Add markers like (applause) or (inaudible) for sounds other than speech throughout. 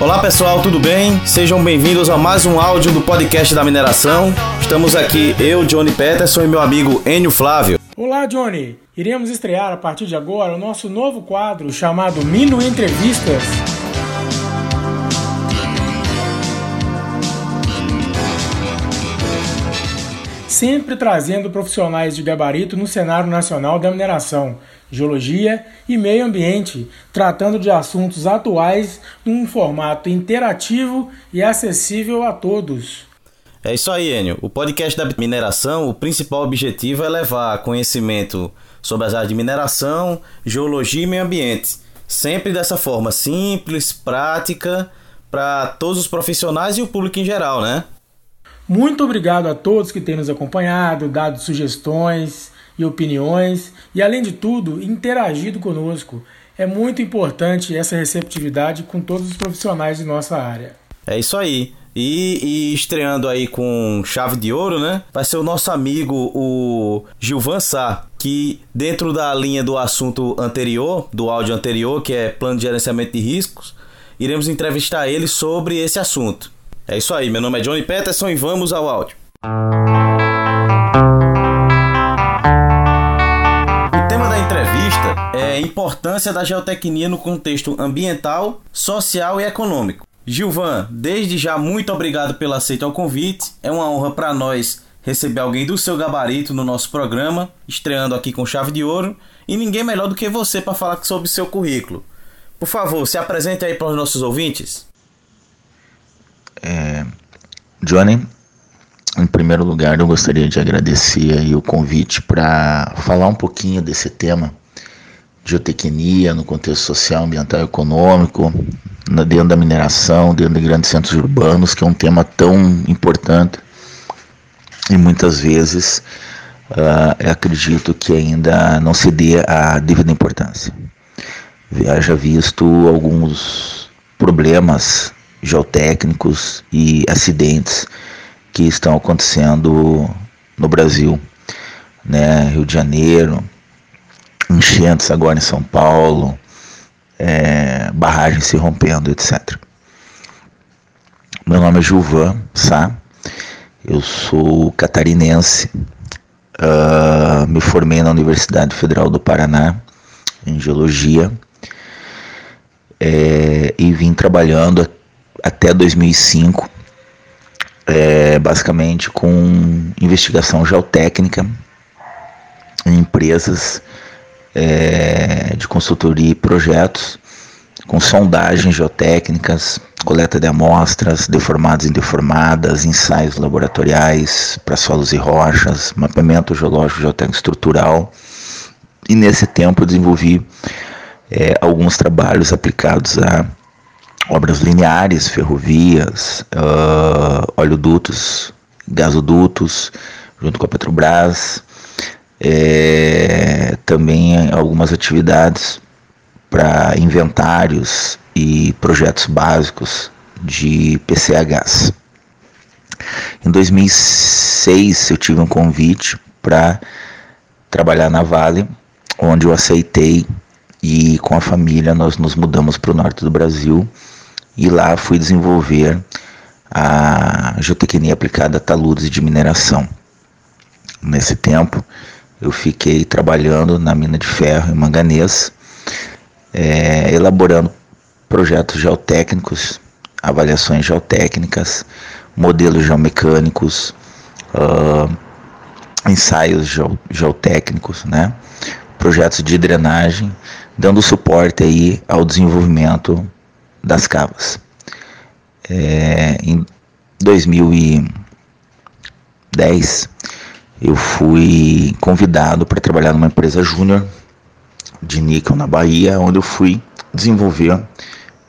Olá pessoal, tudo bem? Sejam bem-vindos a mais um áudio do podcast da mineração. Estamos aqui eu, Johnny Peterson e meu amigo Enio Flávio. Olá, Johnny! Iremos estrear a partir de agora o nosso novo quadro chamado Mino Entrevistas. Sempre trazendo profissionais de gabarito no cenário nacional da mineração, geologia e meio ambiente, tratando de assuntos atuais num formato interativo e acessível a todos. É isso aí, Enio. O podcast da mineração, o principal objetivo é levar conhecimento sobre as áreas de mineração, geologia e meio ambiente. Sempre dessa forma simples, prática, para todos os profissionais e o público em geral, né? Muito obrigado a todos que têm nos acompanhado, dado sugestões e opiniões e, além de tudo, interagido conosco. É muito importante essa receptividade com todos os profissionais de nossa área. É isso aí. E, e, estreando aí com chave de ouro, né? Vai ser o nosso amigo, o Gilvan Sá, que dentro da linha do assunto anterior, do áudio anterior, que é plano de gerenciamento de riscos, iremos entrevistar ele sobre esse assunto. É isso aí, meu nome é Johnny Peterson e vamos ao áudio. O importância da geotecnia no contexto ambiental, social e econômico. Gilvan, desde já muito obrigado pelo aceito ao convite. É uma honra para nós receber alguém do seu gabarito no nosso programa, estreando aqui com chave de ouro, e ninguém melhor do que você para falar sobre seu currículo. Por favor, se apresente aí para os nossos ouvintes. É, Johnny, em primeiro lugar, eu gostaria de agradecer aí o convite para falar um pouquinho desse tema, geotecnia no contexto social, ambiental e econômico, dentro da mineração, dentro de grandes centros urbanos, que é um tema tão importante e muitas vezes uh, acredito que ainda não se dê a devida importância. Haja visto alguns problemas geotécnicos e acidentes que estão acontecendo no Brasil, né? Rio de Janeiro, enchentes agora em São Paulo, é, barragens se rompendo, etc. Meu nome é Gilvan Sá, eu sou catarinense, uh, me formei na Universidade Federal do Paraná em Geologia é, e vim trabalhando até 2005, é, basicamente com investigação geotécnica em empresas é, de consultoria e projetos, com sondagens geotécnicas, coleta de amostras, deformadas e indeformadas, ensaios laboratoriais para solos e rochas, mapeamento geológico geotécnico estrutural. E nesse tempo eu desenvolvi é, alguns trabalhos aplicados a obras lineares, ferrovias, uh, oleodutos, gasodutos, junto com a Petrobras, é, também algumas atividades para inventários e projetos básicos de PCHs. Em 2006 eu tive um convite para trabalhar na Vale, onde eu aceitei e com a família nós nos mudamos para o norte do Brasil e lá fui desenvolver a geotecnia aplicada a taludes de mineração. Nesse tempo eu fiquei trabalhando na mina de ferro e manganês, é, elaborando projetos geotécnicos, avaliações geotécnicas, modelos geomecânicos, uh, ensaios geotécnicos, né? projetos de drenagem, dando suporte aí ao desenvolvimento das cavas. É, em 2010, eu fui convidado para trabalhar numa empresa júnior de níquel na Bahia, onde eu fui desenvolver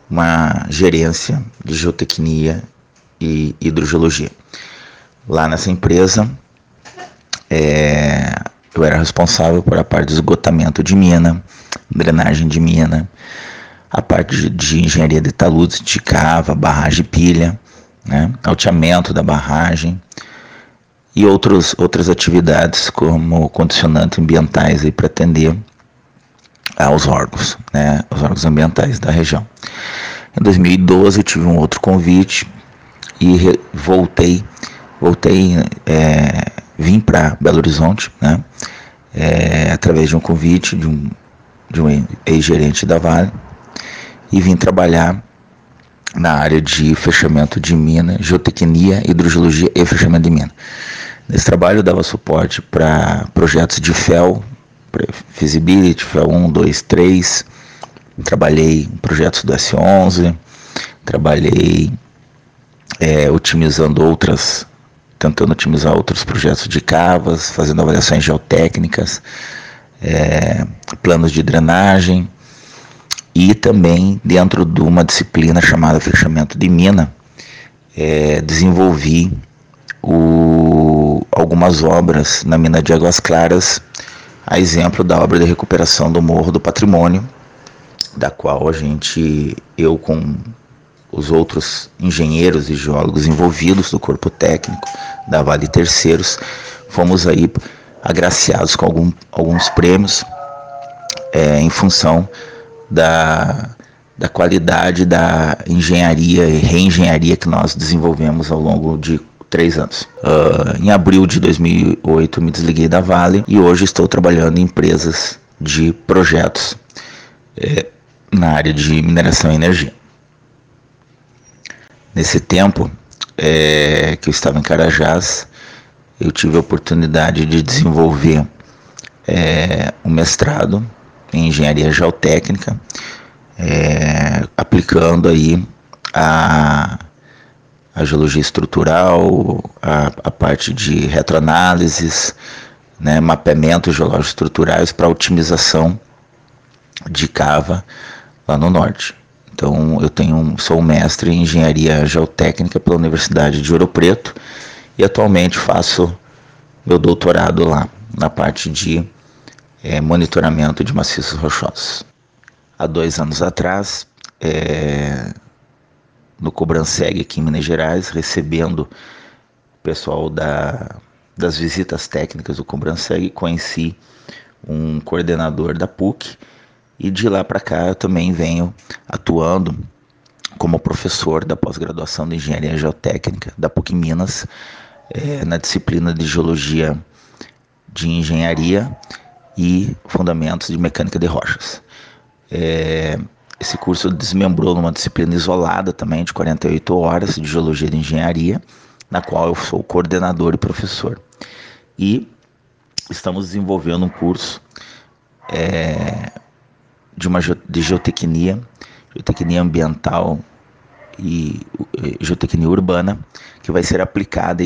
uma gerência de geotecnia e hidrogeologia. Lá nessa empresa, é, eu era responsável por a parte de esgotamento de mina, drenagem de mina, a parte de, de engenharia de taludes, de cava, barragem pilha, né, alteamento da barragem, e outros, outras atividades como condicionantes ambientais para atender aos órgãos, né, os órgãos ambientais da região. Em 2012 eu tive um outro convite e voltei, voltei, é, vim para Belo Horizonte, né? É, através de um convite de um, de um ex-gerente da Vale e vim trabalhar na área de fechamento de mina, geotecnia, hidrogeologia e fechamento de mina. Nesse trabalho eu dava suporte para projetos de FEL, Feasibility, FEL 1, 2, 3. Trabalhei em projetos do S11, trabalhei é, otimizando outras, tentando otimizar outros projetos de cavas, fazendo avaliações geotécnicas, é, planos de drenagem e também dentro de uma disciplina chamada fechamento de mina, é, desenvolvi o, algumas obras na mina de Águas Claras, a exemplo da obra de recuperação do Morro do Patrimônio, da qual a gente, eu com os outros engenheiros e geólogos envolvidos do corpo técnico da Vale Terceiros, fomos aí agraciados com algum, alguns prêmios é, em função da, da qualidade da engenharia e reengenharia que nós desenvolvemos ao longo de três anos. Uh, em abril de 2008 me desliguei da Vale e hoje estou trabalhando em empresas de projetos é, na área de mineração e energia. Nesse tempo é, que eu estava em Carajás, eu tive a oportunidade de desenvolver é, um mestrado em engenharia geotécnica, é, aplicando aí a, a geologia estrutural, a, a parte de retroanálises, né, mapeamento geológico estruturais para otimização de cava lá no norte. Então eu tenho sou mestre em engenharia geotécnica pela Universidade de Ouro Preto e atualmente faço meu doutorado lá na parte de é, monitoramento de maciços rochosos. Há dois anos atrás, é, no Cobranseg aqui em Minas Gerais, recebendo o pessoal da, das visitas técnicas do Cobranseg, conheci um coordenador da PUC e de lá para cá eu também venho atuando como professor da pós-graduação de Engenharia Geotécnica da PUC Minas, é, na disciplina de Geologia de Engenharia e Fundamentos de Mecânica de Rochas. É, esse curso desmembrou numa disciplina isolada também, de 48 horas, de Geologia de Engenharia, na qual eu sou coordenador e professor. E estamos desenvolvendo um curso é, de, uma, de geotecnia, geotecnia ambiental e geotecnia urbana, que vai ser aplicada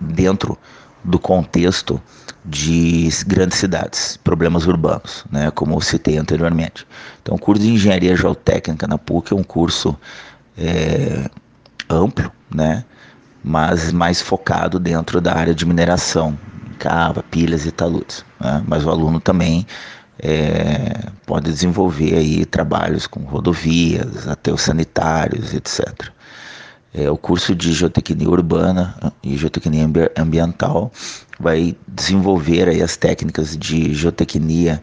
dentro do contexto de grandes cidades, problemas urbanos, né, como eu citei anteriormente. Então, o curso de Engenharia Geotécnica na PUC é um curso é, amplo, né, mas mais focado dentro da área de mineração, cava, pilhas e taludes. Né, mas o aluno também é, pode desenvolver aí trabalhos com rodovias, até os sanitários, etc. É, o curso de geotecnia urbana e geotecnia ambiental vai desenvolver aí as técnicas de geotecnia,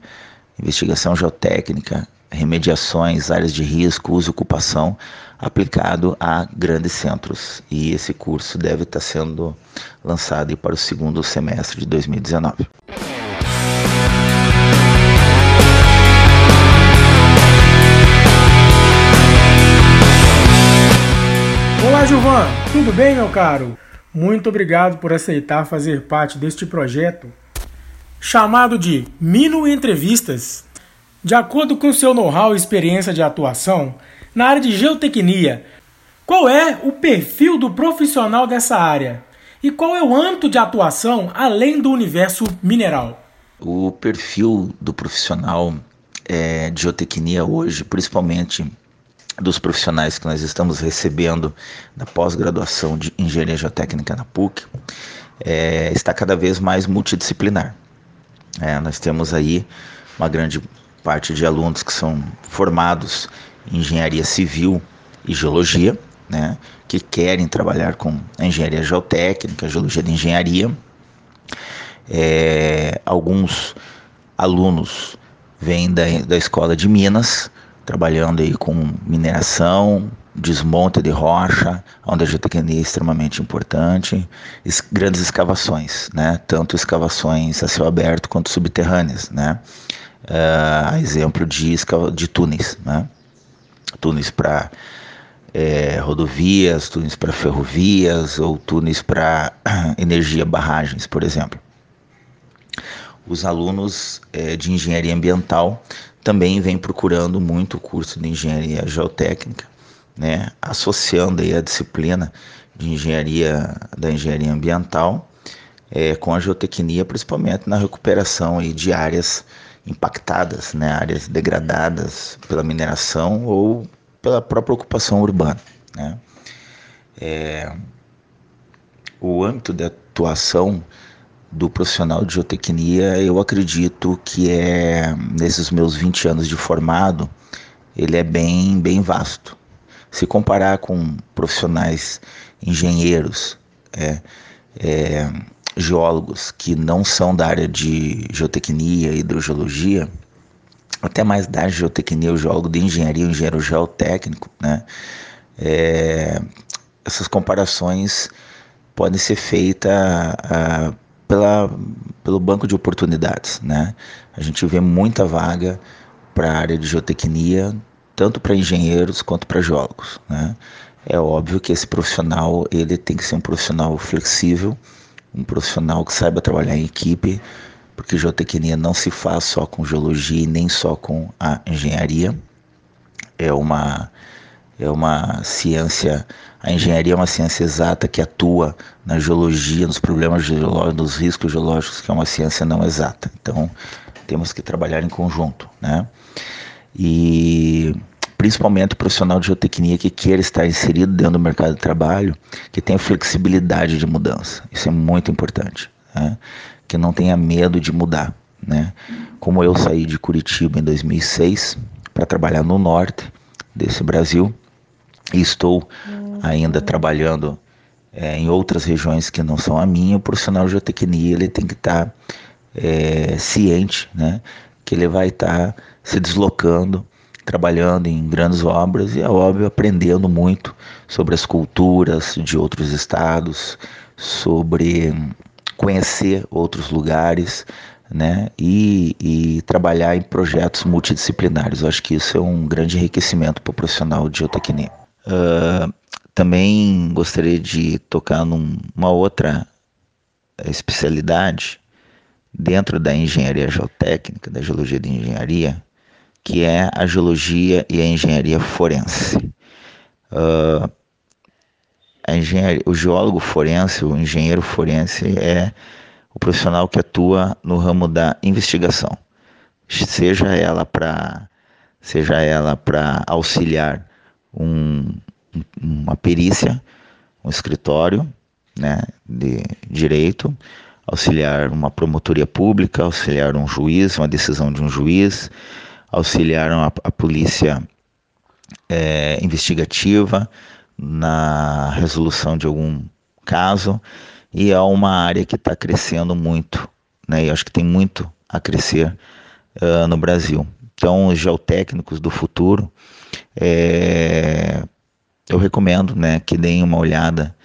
investigação geotécnica, remediações, áreas de risco, uso ocupação aplicado a grandes centros. E esse curso deve estar sendo lançado para o segundo semestre de 2019. Olá, Gilvan, tudo bem, meu caro? Muito obrigado por aceitar fazer parte deste projeto chamado de Mino Entrevistas. De acordo com seu know-how e experiência de atuação na área de geotecnia, qual é o perfil do profissional dessa área? E qual é o âmbito de atuação além do universo mineral? O perfil do profissional é, de geotecnia hoje, principalmente dos profissionais que nós estamos recebendo da pós-graduação de engenharia geotécnica na PUC é, está cada vez mais multidisciplinar. É, nós temos aí uma grande parte de alunos que são formados em engenharia civil e geologia, né, que querem trabalhar com engenharia geotécnica, geologia de engenharia. É, alguns alunos vêm da, da escola de Minas, trabalhando aí com mineração, desmonte de rocha, onde a geotecnia é extremamente importante, es grandes escavações, né? tanto escavações a céu aberto quanto subterrâneas, né? Uh, exemplo de, de túneis, né? túneis para é, rodovias, túneis para ferrovias ou túneis para (clears throat) energia barragens, por exemplo. Os alunos é, de engenharia ambiental também vêm procurando muito o curso de engenharia geotécnica, né, associando aí a disciplina de engenharia da engenharia ambiental é, com a geotecnia, principalmente na recuperação aí de áreas impactadas, né, áreas degradadas pela mineração ou pela própria ocupação urbana. Né. É, o âmbito de atuação do profissional de geotecnia, eu acredito que é, nesses meus 20 anos de formado, ele é bem, bem vasto. Se comparar com profissionais engenheiros, é, é, geólogos que não são da área de geotecnia e hidrogeologia, até mais da geotecnia, o geólogo de engenharia, o engenheiro geotécnico, né? É, essas comparações podem ser feitas pela, pelo banco de oportunidades, né? A gente vê muita vaga para a área de geotecnia, tanto para engenheiros quanto para geólogos, né? É óbvio que esse profissional ele tem que ser um profissional flexível, um profissional que saiba trabalhar em equipe, porque geotecnia não se faz só com geologia e nem só com a engenharia. É uma é uma ciência, a engenharia é uma ciência exata que atua na geologia, nos problemas geológicos, nos riscos geológicos, que é uma ciência não exata. Então, temos que trabalhar em conjunto, né? E principalmente o profissional de geotecnia que queira estar inserido dentro do mercado de trabalho, que tenha flexibilidade de mudança. Isso é muito importante, né? Que não tenha medo de mudar, né? Como eu saí de Curitiba em 2006 para trabalhar no norte desse Brasil, e estou ainda trabalhando é, em outras regiões que não são a minha, o profissional de geotecnia ele tem que estar tá, é, ciente, né, que ele vai estar tá se deslocando, trabalhando em grandes obras e, é óbvio, aprendendo muito sobre as culturas de outros estados, sobre conhecer outros lugares, né? E, e, trabalhar em projetos multidisciplinares. Eu acho que isso é um grande enriquecimento para o profissional de geotecnia. Uh, também gostaria de tocar numa outra especialidade dentro da engenharia geotécnica, da geologia de engenharia, que é a geologia e a engenharia forense. Uh, engenharia, o geólogo forense, o engenheiro forense é o profissional que atua no ramo da investigação, seja ela para seja ela para auxiliar um, uma perícia, um escritório né, de direito, auxiliar uma promotoria pública, auxiliar um juiz, uma decisão de um juiz, auxiliar a, a polícia é, investigativa na resolução de algum caso e é uma área que está crescendo muito, né? E acho que tem muito a crescer uh, no Brasil. Então, os geotécnicos do futuro, é, eu recomendo né, que deem uma olhada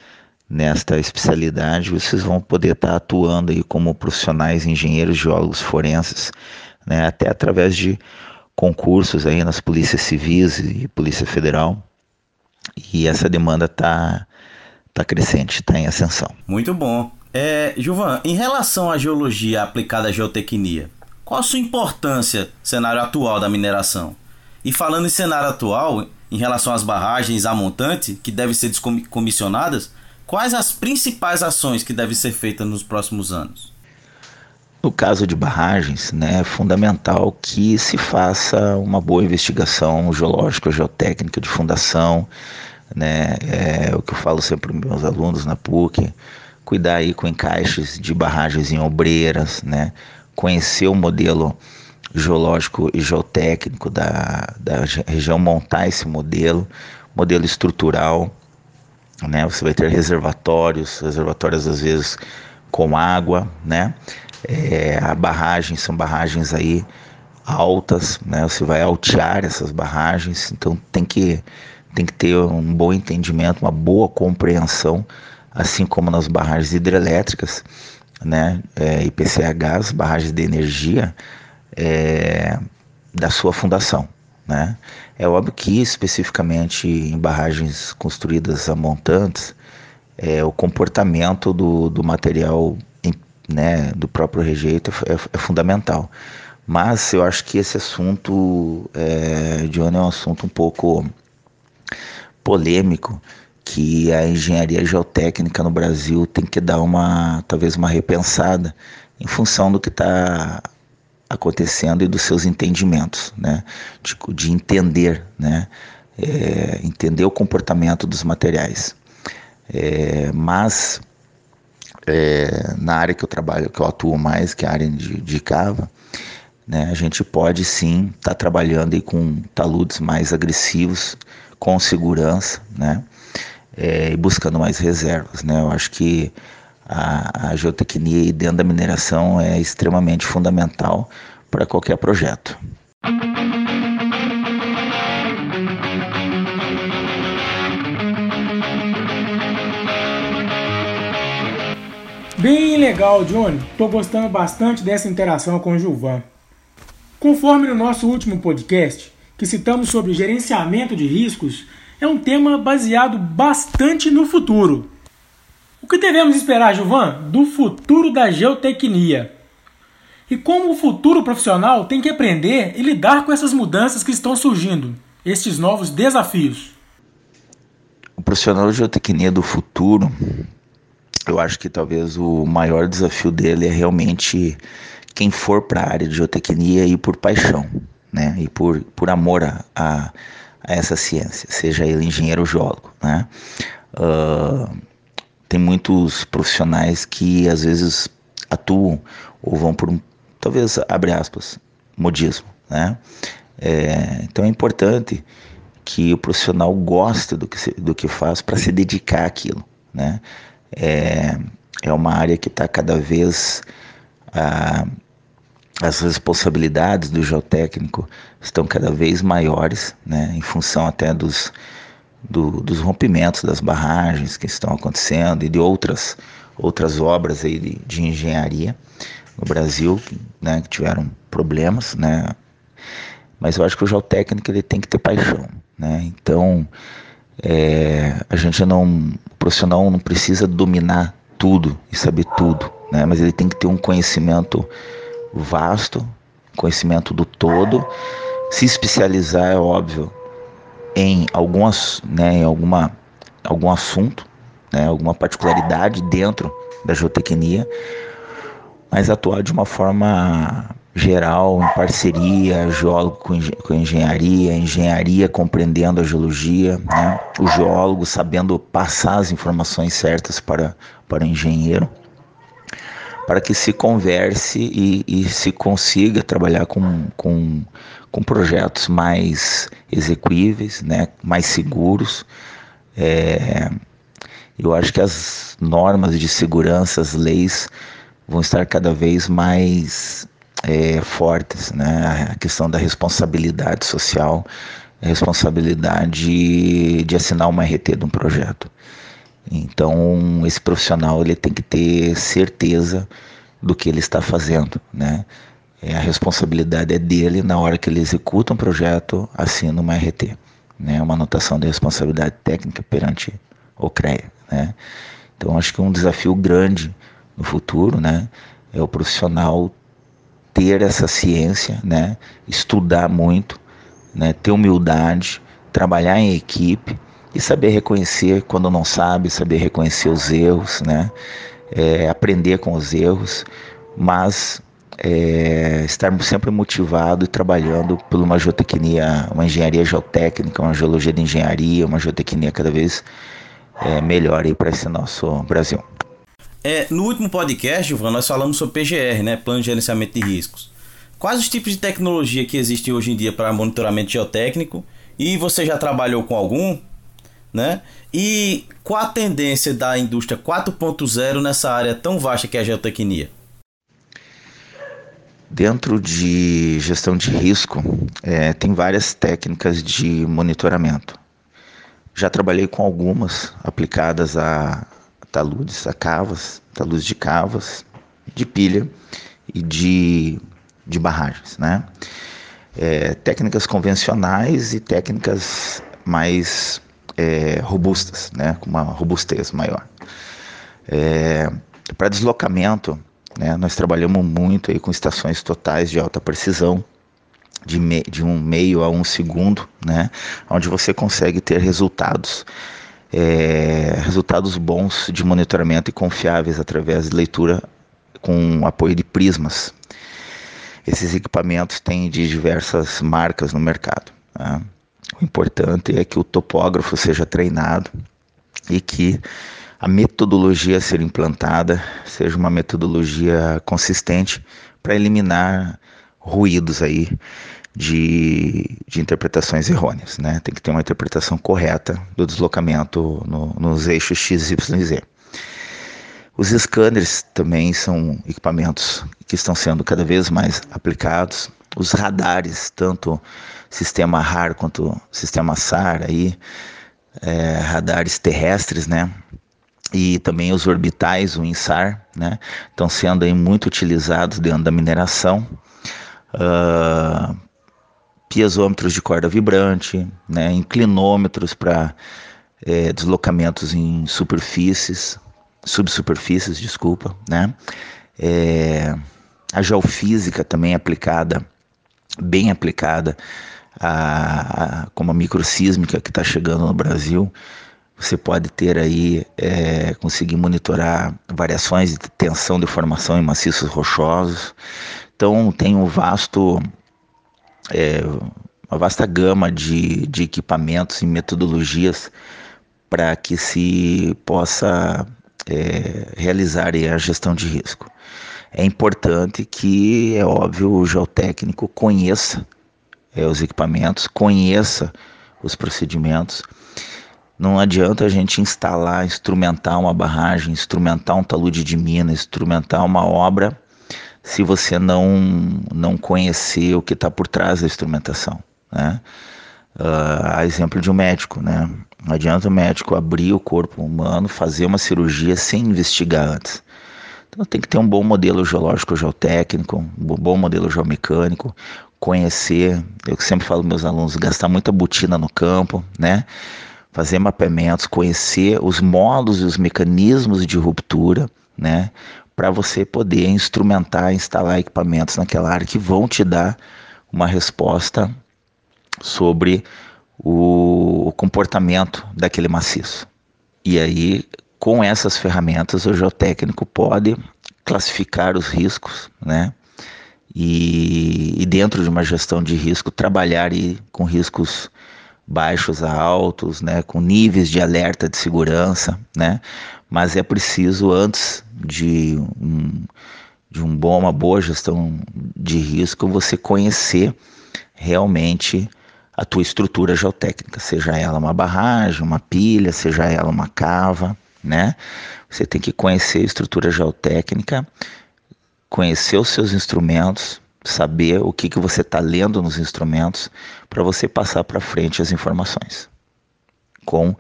nesta especialidade. Vocês vão poder estar atuando aí como profissionais, engenheiros, geólogos forenses, né, até através de concursos aí nas polícias civis e polícia federal. E essa demanda está tá crescente, está em ascensão. Muito bom. É, Gilvan, em relação à geologia aplicada à geotecnia, qual a sua importância no cenário atual da mineração? E falando em cenário atual, em relação às barragens a montante, que devem ser descomissionadas, quais as principais ações que devem ser feitas nos próximos anos? No caso de barragens, né, é fundamental que se faça uma boa investigação geológica, geotécnica de fundação, né, é o que eu falo sempre para meus alunos na PUC, cuidar aí com encaixes de barragens em obreiras, né, conhecer o modelo geológico e geotécnico da, da região, montar esse modelo, modelo estrutural, né? Você vai ter reservatórios, reservatórios às vezes com água, né? É, a barragem são barragens aí altas, né? Você vai altear essas barragens, então tem que tem que ter um bom entendimento, uma boa compreensão, assim como nas barragens hidrelétricas, né? É, IPCHs, barragens de energia, é, da sua fundação, né? É óbvio que especificamente em barragens construídas a montantes, é, o comportamento do, do material né, do próprio rejeito é, é, fundamental. Mas eu acho que esse assunto, é, Johnny, é um assunto um pouco polêmico que a engenharia geotécnica no Brasil tem que dar uma talvez uma repensada em função do que está acontecendo e dos seus entendimentos, né? De, de entender, né? É, entender o comportamento dos materiais. É, mas é, na área que eu trabalho, que eu atuo mais, que é a área de, de cava, né, a gente pode sim estar tá trabalhando aí com taludes mais agressivos, com segurança, né, é, e buscando mais reservas. Né. Eu acho que a, a geotecnia dentro da mineração é extremamente fundamental para qualquer projeto. Bem legal, Johnny. Tô gostando bastante dessa interação com o Gilvan. Conforme no nosso último podcast, que citamos sobre gerenciamento de riscos, é um tema baseado bastante no futuro. O que devemos esperar, Gilvan, do futuro da geotecnia? E como o futuro profissional tem que aprender e lidar com essas mudanças que estão surgindo, estes novos desafios? O profissional de geotecnia do futuro eu acho que talvez o maior desafio dele é realmente quem for para a área de geotecnia e por paixão, né? E por, por amor a, a, a essa ciência, seja ele engenheiro ou geólogo, né? Uh, tem muitos profissionais que às vezes atuam ou vão por um, talvez, abre aspas, modismo, né? É, então é importante que o profissional goste do que, do que faz para se dedicar àquilo, né? é, é uma área que está cada vez. Ah, as responsabilidades do geotécnico estão cada vez maiores, né, em função até dos, do, dos rompimentos das barragens que estão acontecendo e de outras, outras obras aí de, de engenharia no Brasil né, que tiveram problemas, né, mas eu acho que o geotécnico ele tem que ter paixão, né, então é, a gente não, o profissional não precisa dominar tudo e saber tudo, né? Mas ele tem que ter um conhecimento vasto, conhecimento do todo, se especializar é óbvio em algumas, né, em alguma algum assunto, né, alguma particularidade dentro da geotecnia, mas atuar de uma forma geral, em parceria, geólogo com, com engenharia, engenharia compreendendo a geologia, né? o geólogo sabendo passar as informações certas para, para o engenheiro, para que se converse e, e se consiga trabalhar com, com, com projetos mais execuíveis, né? mais seguros. É, eu acho que as normas de segurança, as leis, vão estar cada vez mais é, fortes, né? A questão da responsabilidade social, a responsabilidade de assinar uma RT de um projeto. Então, esse profissional ele tem que ter certeza do que ele está fazendo, né? É, a responsabilidade é dele na hora que ele executa um projeto, assina uma RT, né? Uma anotação de responsabilidade técnica perante o CREA, né? Então, acho que um desafio grande no futuro, né? É o profissional ter essa ciência, né? Estudar muito, né? Ter humildade, trabalhar em equipe e saber reconhecer quando não sabe, saber reconhecer os erros, né? É, aprender com os erros, mas é, estar sempre motivado e trabalhando por uma geotecnia, uma engenharia geotécnica, uma geologia de engenharia, uma geotecnia cada vez é, melhor para esse nosso Brasil. É, no último podcast, Gilvan, nós falamos sobre PGR, né? Plano de Gerenciamento de Riscos. Quais os tipos de tecnologia que existem hoje em dia para monitoramento geotécnico? E você já trabalhou com algum? Né? E qual a tendência da indústria 4.0 nessa área tão vasta que é a geotecnia? Dentro de gestão de risco, é, tem várias técnicas de monitoramento. Já trabalhei com algumas aplicadas a taludes, a cavas, taludes de cavas, de pilha e de, de barragens, né? É, técnicas convencionais e técnicas mais é, robustas, né? com uma robustez maior. É, Para deslocamento, né? Nós trabalhamos muito aí com estações totais de alta precisão, de, me, de um meio a um segundo, né? onde você consegue ter resultados. É, resultados bons de monitoramento e confiáveis através de leitura com apoio de prismas. Esses equipamentos têm de diversas marcas no mercado. Né? O importante é que o topógrafo seja treinado e que a metodologia a ser implantada seja uma metodologia consistente para eliminar ruídos aí de, de interpretações errôneas. Né? Tem que ter uma interpretação correta do deslocamento no, nos eixos X, Y e Z. Os scanners também são equipamentos que estão sendo cada vez mais aplicados. Os radares, tanto sistema RAR quanto sistema SAR, aí, é, radares terrestres, né? E também os orbitais, o INSAR, né, estão sendo aí muito utilizados dentro da mineração. Uh, piezômetros de corda vibrante, né, inclinômetros para é, deslocamentos em superfícies, subsuperfícies, desculpa, né, é, a geofísica também aplicada, bem aplicada, a, a, como a microsísmica que está chegando no Brasil, você pode ter aí, é, conseguir monitorar variações de tensão de formação em maciços rochosos. Então tem um vasto, é, uma vasta gama de, de equipamentos e metodologias para que se possa é, realizar a gestão de risco. É importante que, é óbvio, o geotécnico conheça é, os equipamentos, conheça os procedimentos não adianta a gente instalar, instrumentar uma barragem, instrumentar um talude de mina, instrumentar uma obra, se você não, não conhecer o que está por trás da instrumentação. Né? Uh, a exemplo de um médico, né? Não adianta o médico abrir o corpo humano, fazer uma cirurgia sem investigar antes. Então tem que ter um bom modelo geológico geotécnico, um bom modelo geomecânico, conhecer, eu sempre falo meus alunos, gastar muita botina no campo, né? Fazer mapeamentos, conhecer os modos e os mecanismos de ruptura, né? Para você poder instrumentar, instalar equipamentos naquela área que vão te dar uma resposta sobre o comportamento daquele maciço. E aí, com essas ferramentas, o geotécnico pode classificar os riscos, né? E, e dentro de uma gestão de risco, trabalhar com riscos baixos a altos, né, com níveis de alerta de segurança, né, mas é preciso antes de um, de um bom, uma boa gestão de risco você conhecer realmente a tua estrutura geotécnica, seja ela uma barragem, uma pilha, seja ela uma cava, né? Você tem que conhecer a estrutura geotécnica, conhecer os seus instrumentos, saber o que, que você está lendo nos instrumentos para você passar para frente as informações com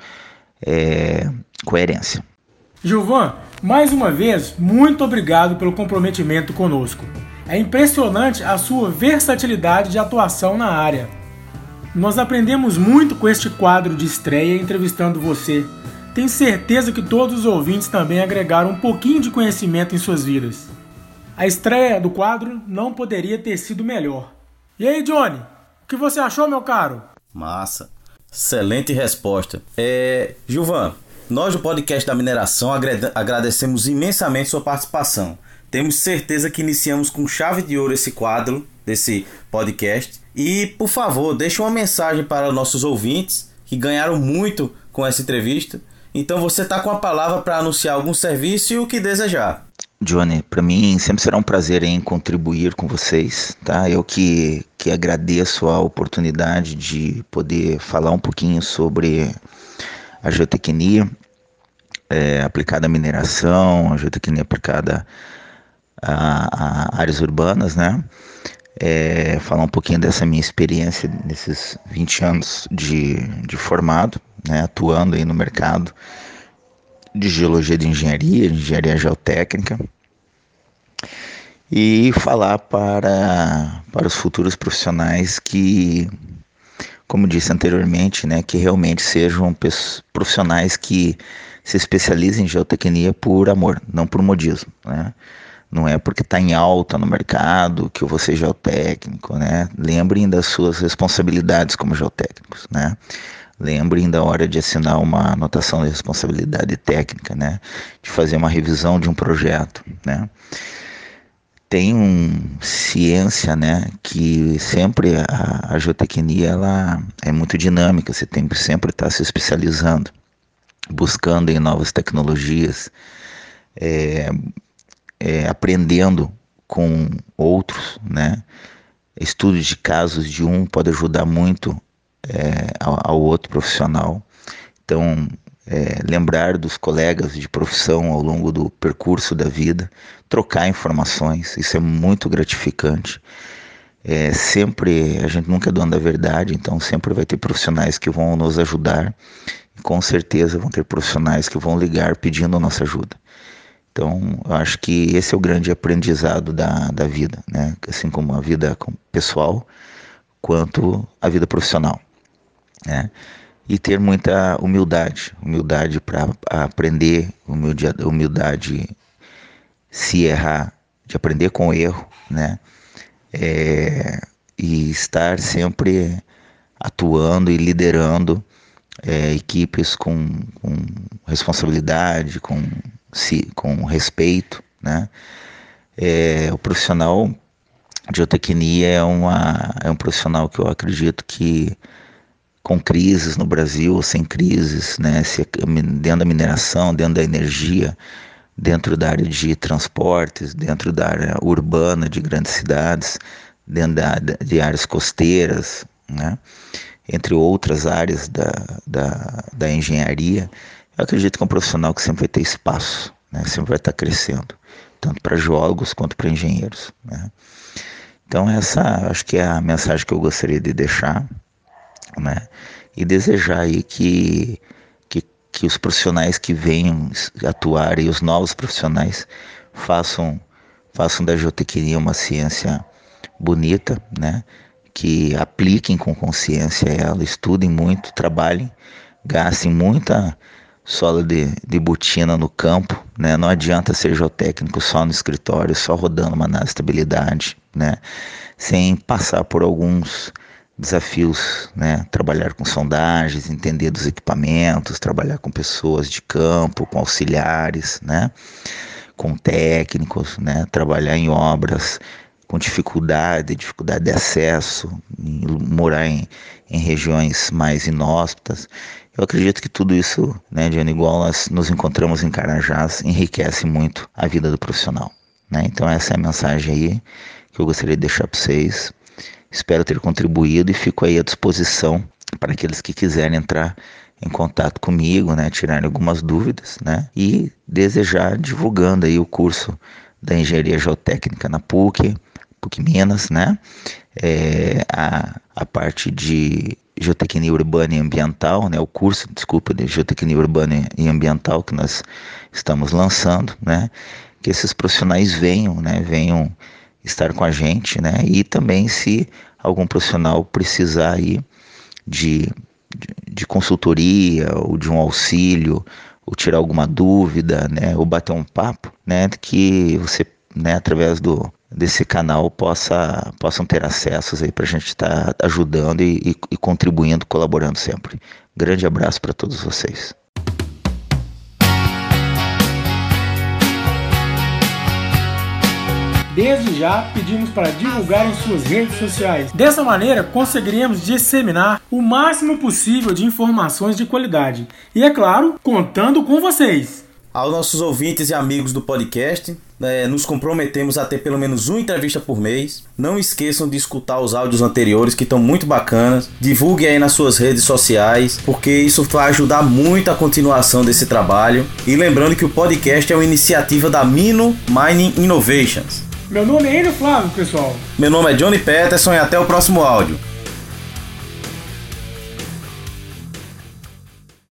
é, coerência. Gilvan, mais uma vez, muito obrigado pelo comprometimento conosco. É impressionante a sua versatilidade de atuação na área. Nós aprendemos muito com este quadro de estreia entrevistando você. Tenho certeza que todos os ouvintes também agregaram um pouquinho de conhecimento em suas vidas. A estreia do quadro não poderia ter sido melhor. E aí, Johnny, o que você achou, meu caro? Massa. Excelente resposta. É, Gilvan, nós do podcast da mineração agradecemos imensamente sua participação. Temos certeza que iniciamos com chave de ouro esse quadro desse podcast. E, por favor, deixe uma mensagem para nossos ouvintes que ganharam muito com essa entrevista. Então você está com a palavra para anunciar algum serviço e o que desejar. Johnny, para mim sempre será um prazer em contribuir com vocês, tá? Eu que, que agradeço a oportunidade de poder falar um pouquinho sobre a geotecnia é, aplicada à mineração, a geotecnia aplicada a, a áreas urbanas, né? É, falar um pouquinho dessa minha experiência nesses 20 anos de, de formado, né, atuando aí no mercado de geologia de engenharia, de engenharia geotécnica, e falar para, para os futuros profissionais que, como disse anteriormente, né, que realmente sejam profissionais que se especializem em geotecnia por amor, não por modismo, né? Não é porque está em alta no mercado que eu vou ser geotécnico, né? Lembrem das suas responsabilidades como geotécnicos, né? Lembrem da hora de assinar uma anotação de responsabilidade técnica, né? De fazer uma revisão de um projeto, né? Tem um ciência, né? Que sempre a, a geotecnia ela é muito dinâmica. Você tem sempre estar tá se especializando, buscando em novas tecnologias, é, é, aprendendo com outros, né? Estudo de casos de um pode ajudar muito é, ao, outro profissional. Então, é, lembrar dos colegas de profissão ao longo do percurso da vida, trocar informações, isso é muito gratificante. É, sempre, a gente nunca é dono da verdade, então sempre vai ter profissionais que vão nos ajudar e com certeza vão ter profissionais que vão ligar pedindo a nossa ajuda. Então, eu acho que esse é o grande aprendizado da, da vida, né? Assim como a vida pessoal, quanto a vida profissional, né? E ter muita humildade, humildade para aprender, humildade, se errar, de aprender com o erro, né? É, e estar sempre atuando e liderando é, equipes com, com responsabilidade, com com respeito, né? É, o profissional de geotecnia é, uma, é um profissional que eu acredito que com crises no Brasil, sem crises, né? Se, dentro da mineração, dentro da energia, dentro da área de transportes, dentro da área urbana de grandes cidades, dentro da, de áreas costeiras, né? entre outras áreas da, da, da engenharia, eu acredito que é um profissional que sempre vai ter espaço, né? sempre vai estar crescendo, tanto para geólogos quanto para engenheiros. Né? Então essa acho que é a mensagem que eu gostaria de deixar, né? E desejar aí que, que, que os profissionais que venham atuar e os novos profissionais façam, façam da geotecnia uma ciência bonita, né? Que apliquem com consciência ela, estudem muito, trabalhem, gastem muita solo de, de botina no campo, né? Não adianta ser geotécnico só no escritório, só rodando uma de estabilidade, né? Sem passar por alguns desafios, né? Trabalhar com sondagens, entender dos equipamentos, trabalhar com pessoas de campo, com auxiliares, né? Com técnicos, né? Trabalhar em obras com dificuldade, dificuldade de acesso, morar em, em regiões mais inóspitas. Eu acredito que tudo isso, né, Diana, igual nós nos encontramos em Carajás, enriquece muito a vida do profissional. Né? Então essa é a mensagem aí que eu gostaria de deixar para vocês. Espero ter contribuído e fico aí à disposição para aqueles que quiserem entrar em contato comigo, né, tirar algumas dúvidas, né, e desejar divulgando aí o curso da Engenharia Geotécnica na PUC, PUC Minas, né, é, a, a parte de geotecnia urbana e ambiental, né, o curso, desculpa, de geotecnia urbana e ambiental que nós estamos lançando, né, que esses profissionais venham, né, venham estar com a gente, né, e também se algum profissional precisar aí de, de, de consultoria ou de um auxílio ou tirar alguma dúvida, né, ou bater um papo, né, que você, né, através do desse canal possa, possam ter acessos aí para a gente estar tá ajudando e, e, e contribuindo, colaborando sempre. Grande abraço para todos vocês. Desde já, pedimos para divulgar em suas redes sociais. Dessa maneira, conseguiremos disseminar o máximo possível de informações de qualidade. E é claro, contando com vocês. Aos nossos ouvintes e amigos do podcast, é, nos comprometemos a ter pelo menos uma entrevista por mês. Não esqueçam de escutar os áudios anteriores que estão muito bacanas. Divulguem aí nas suas redes sociais, porque isso vai ajudar muito a continuação desse trabalho. E lembrando que o podcast é uma iniciativa da Mino Mining Innovations. Meu nome é Enio Flávio, pessoal. Meu nome é Johnny Peterson e até o próximo áudio.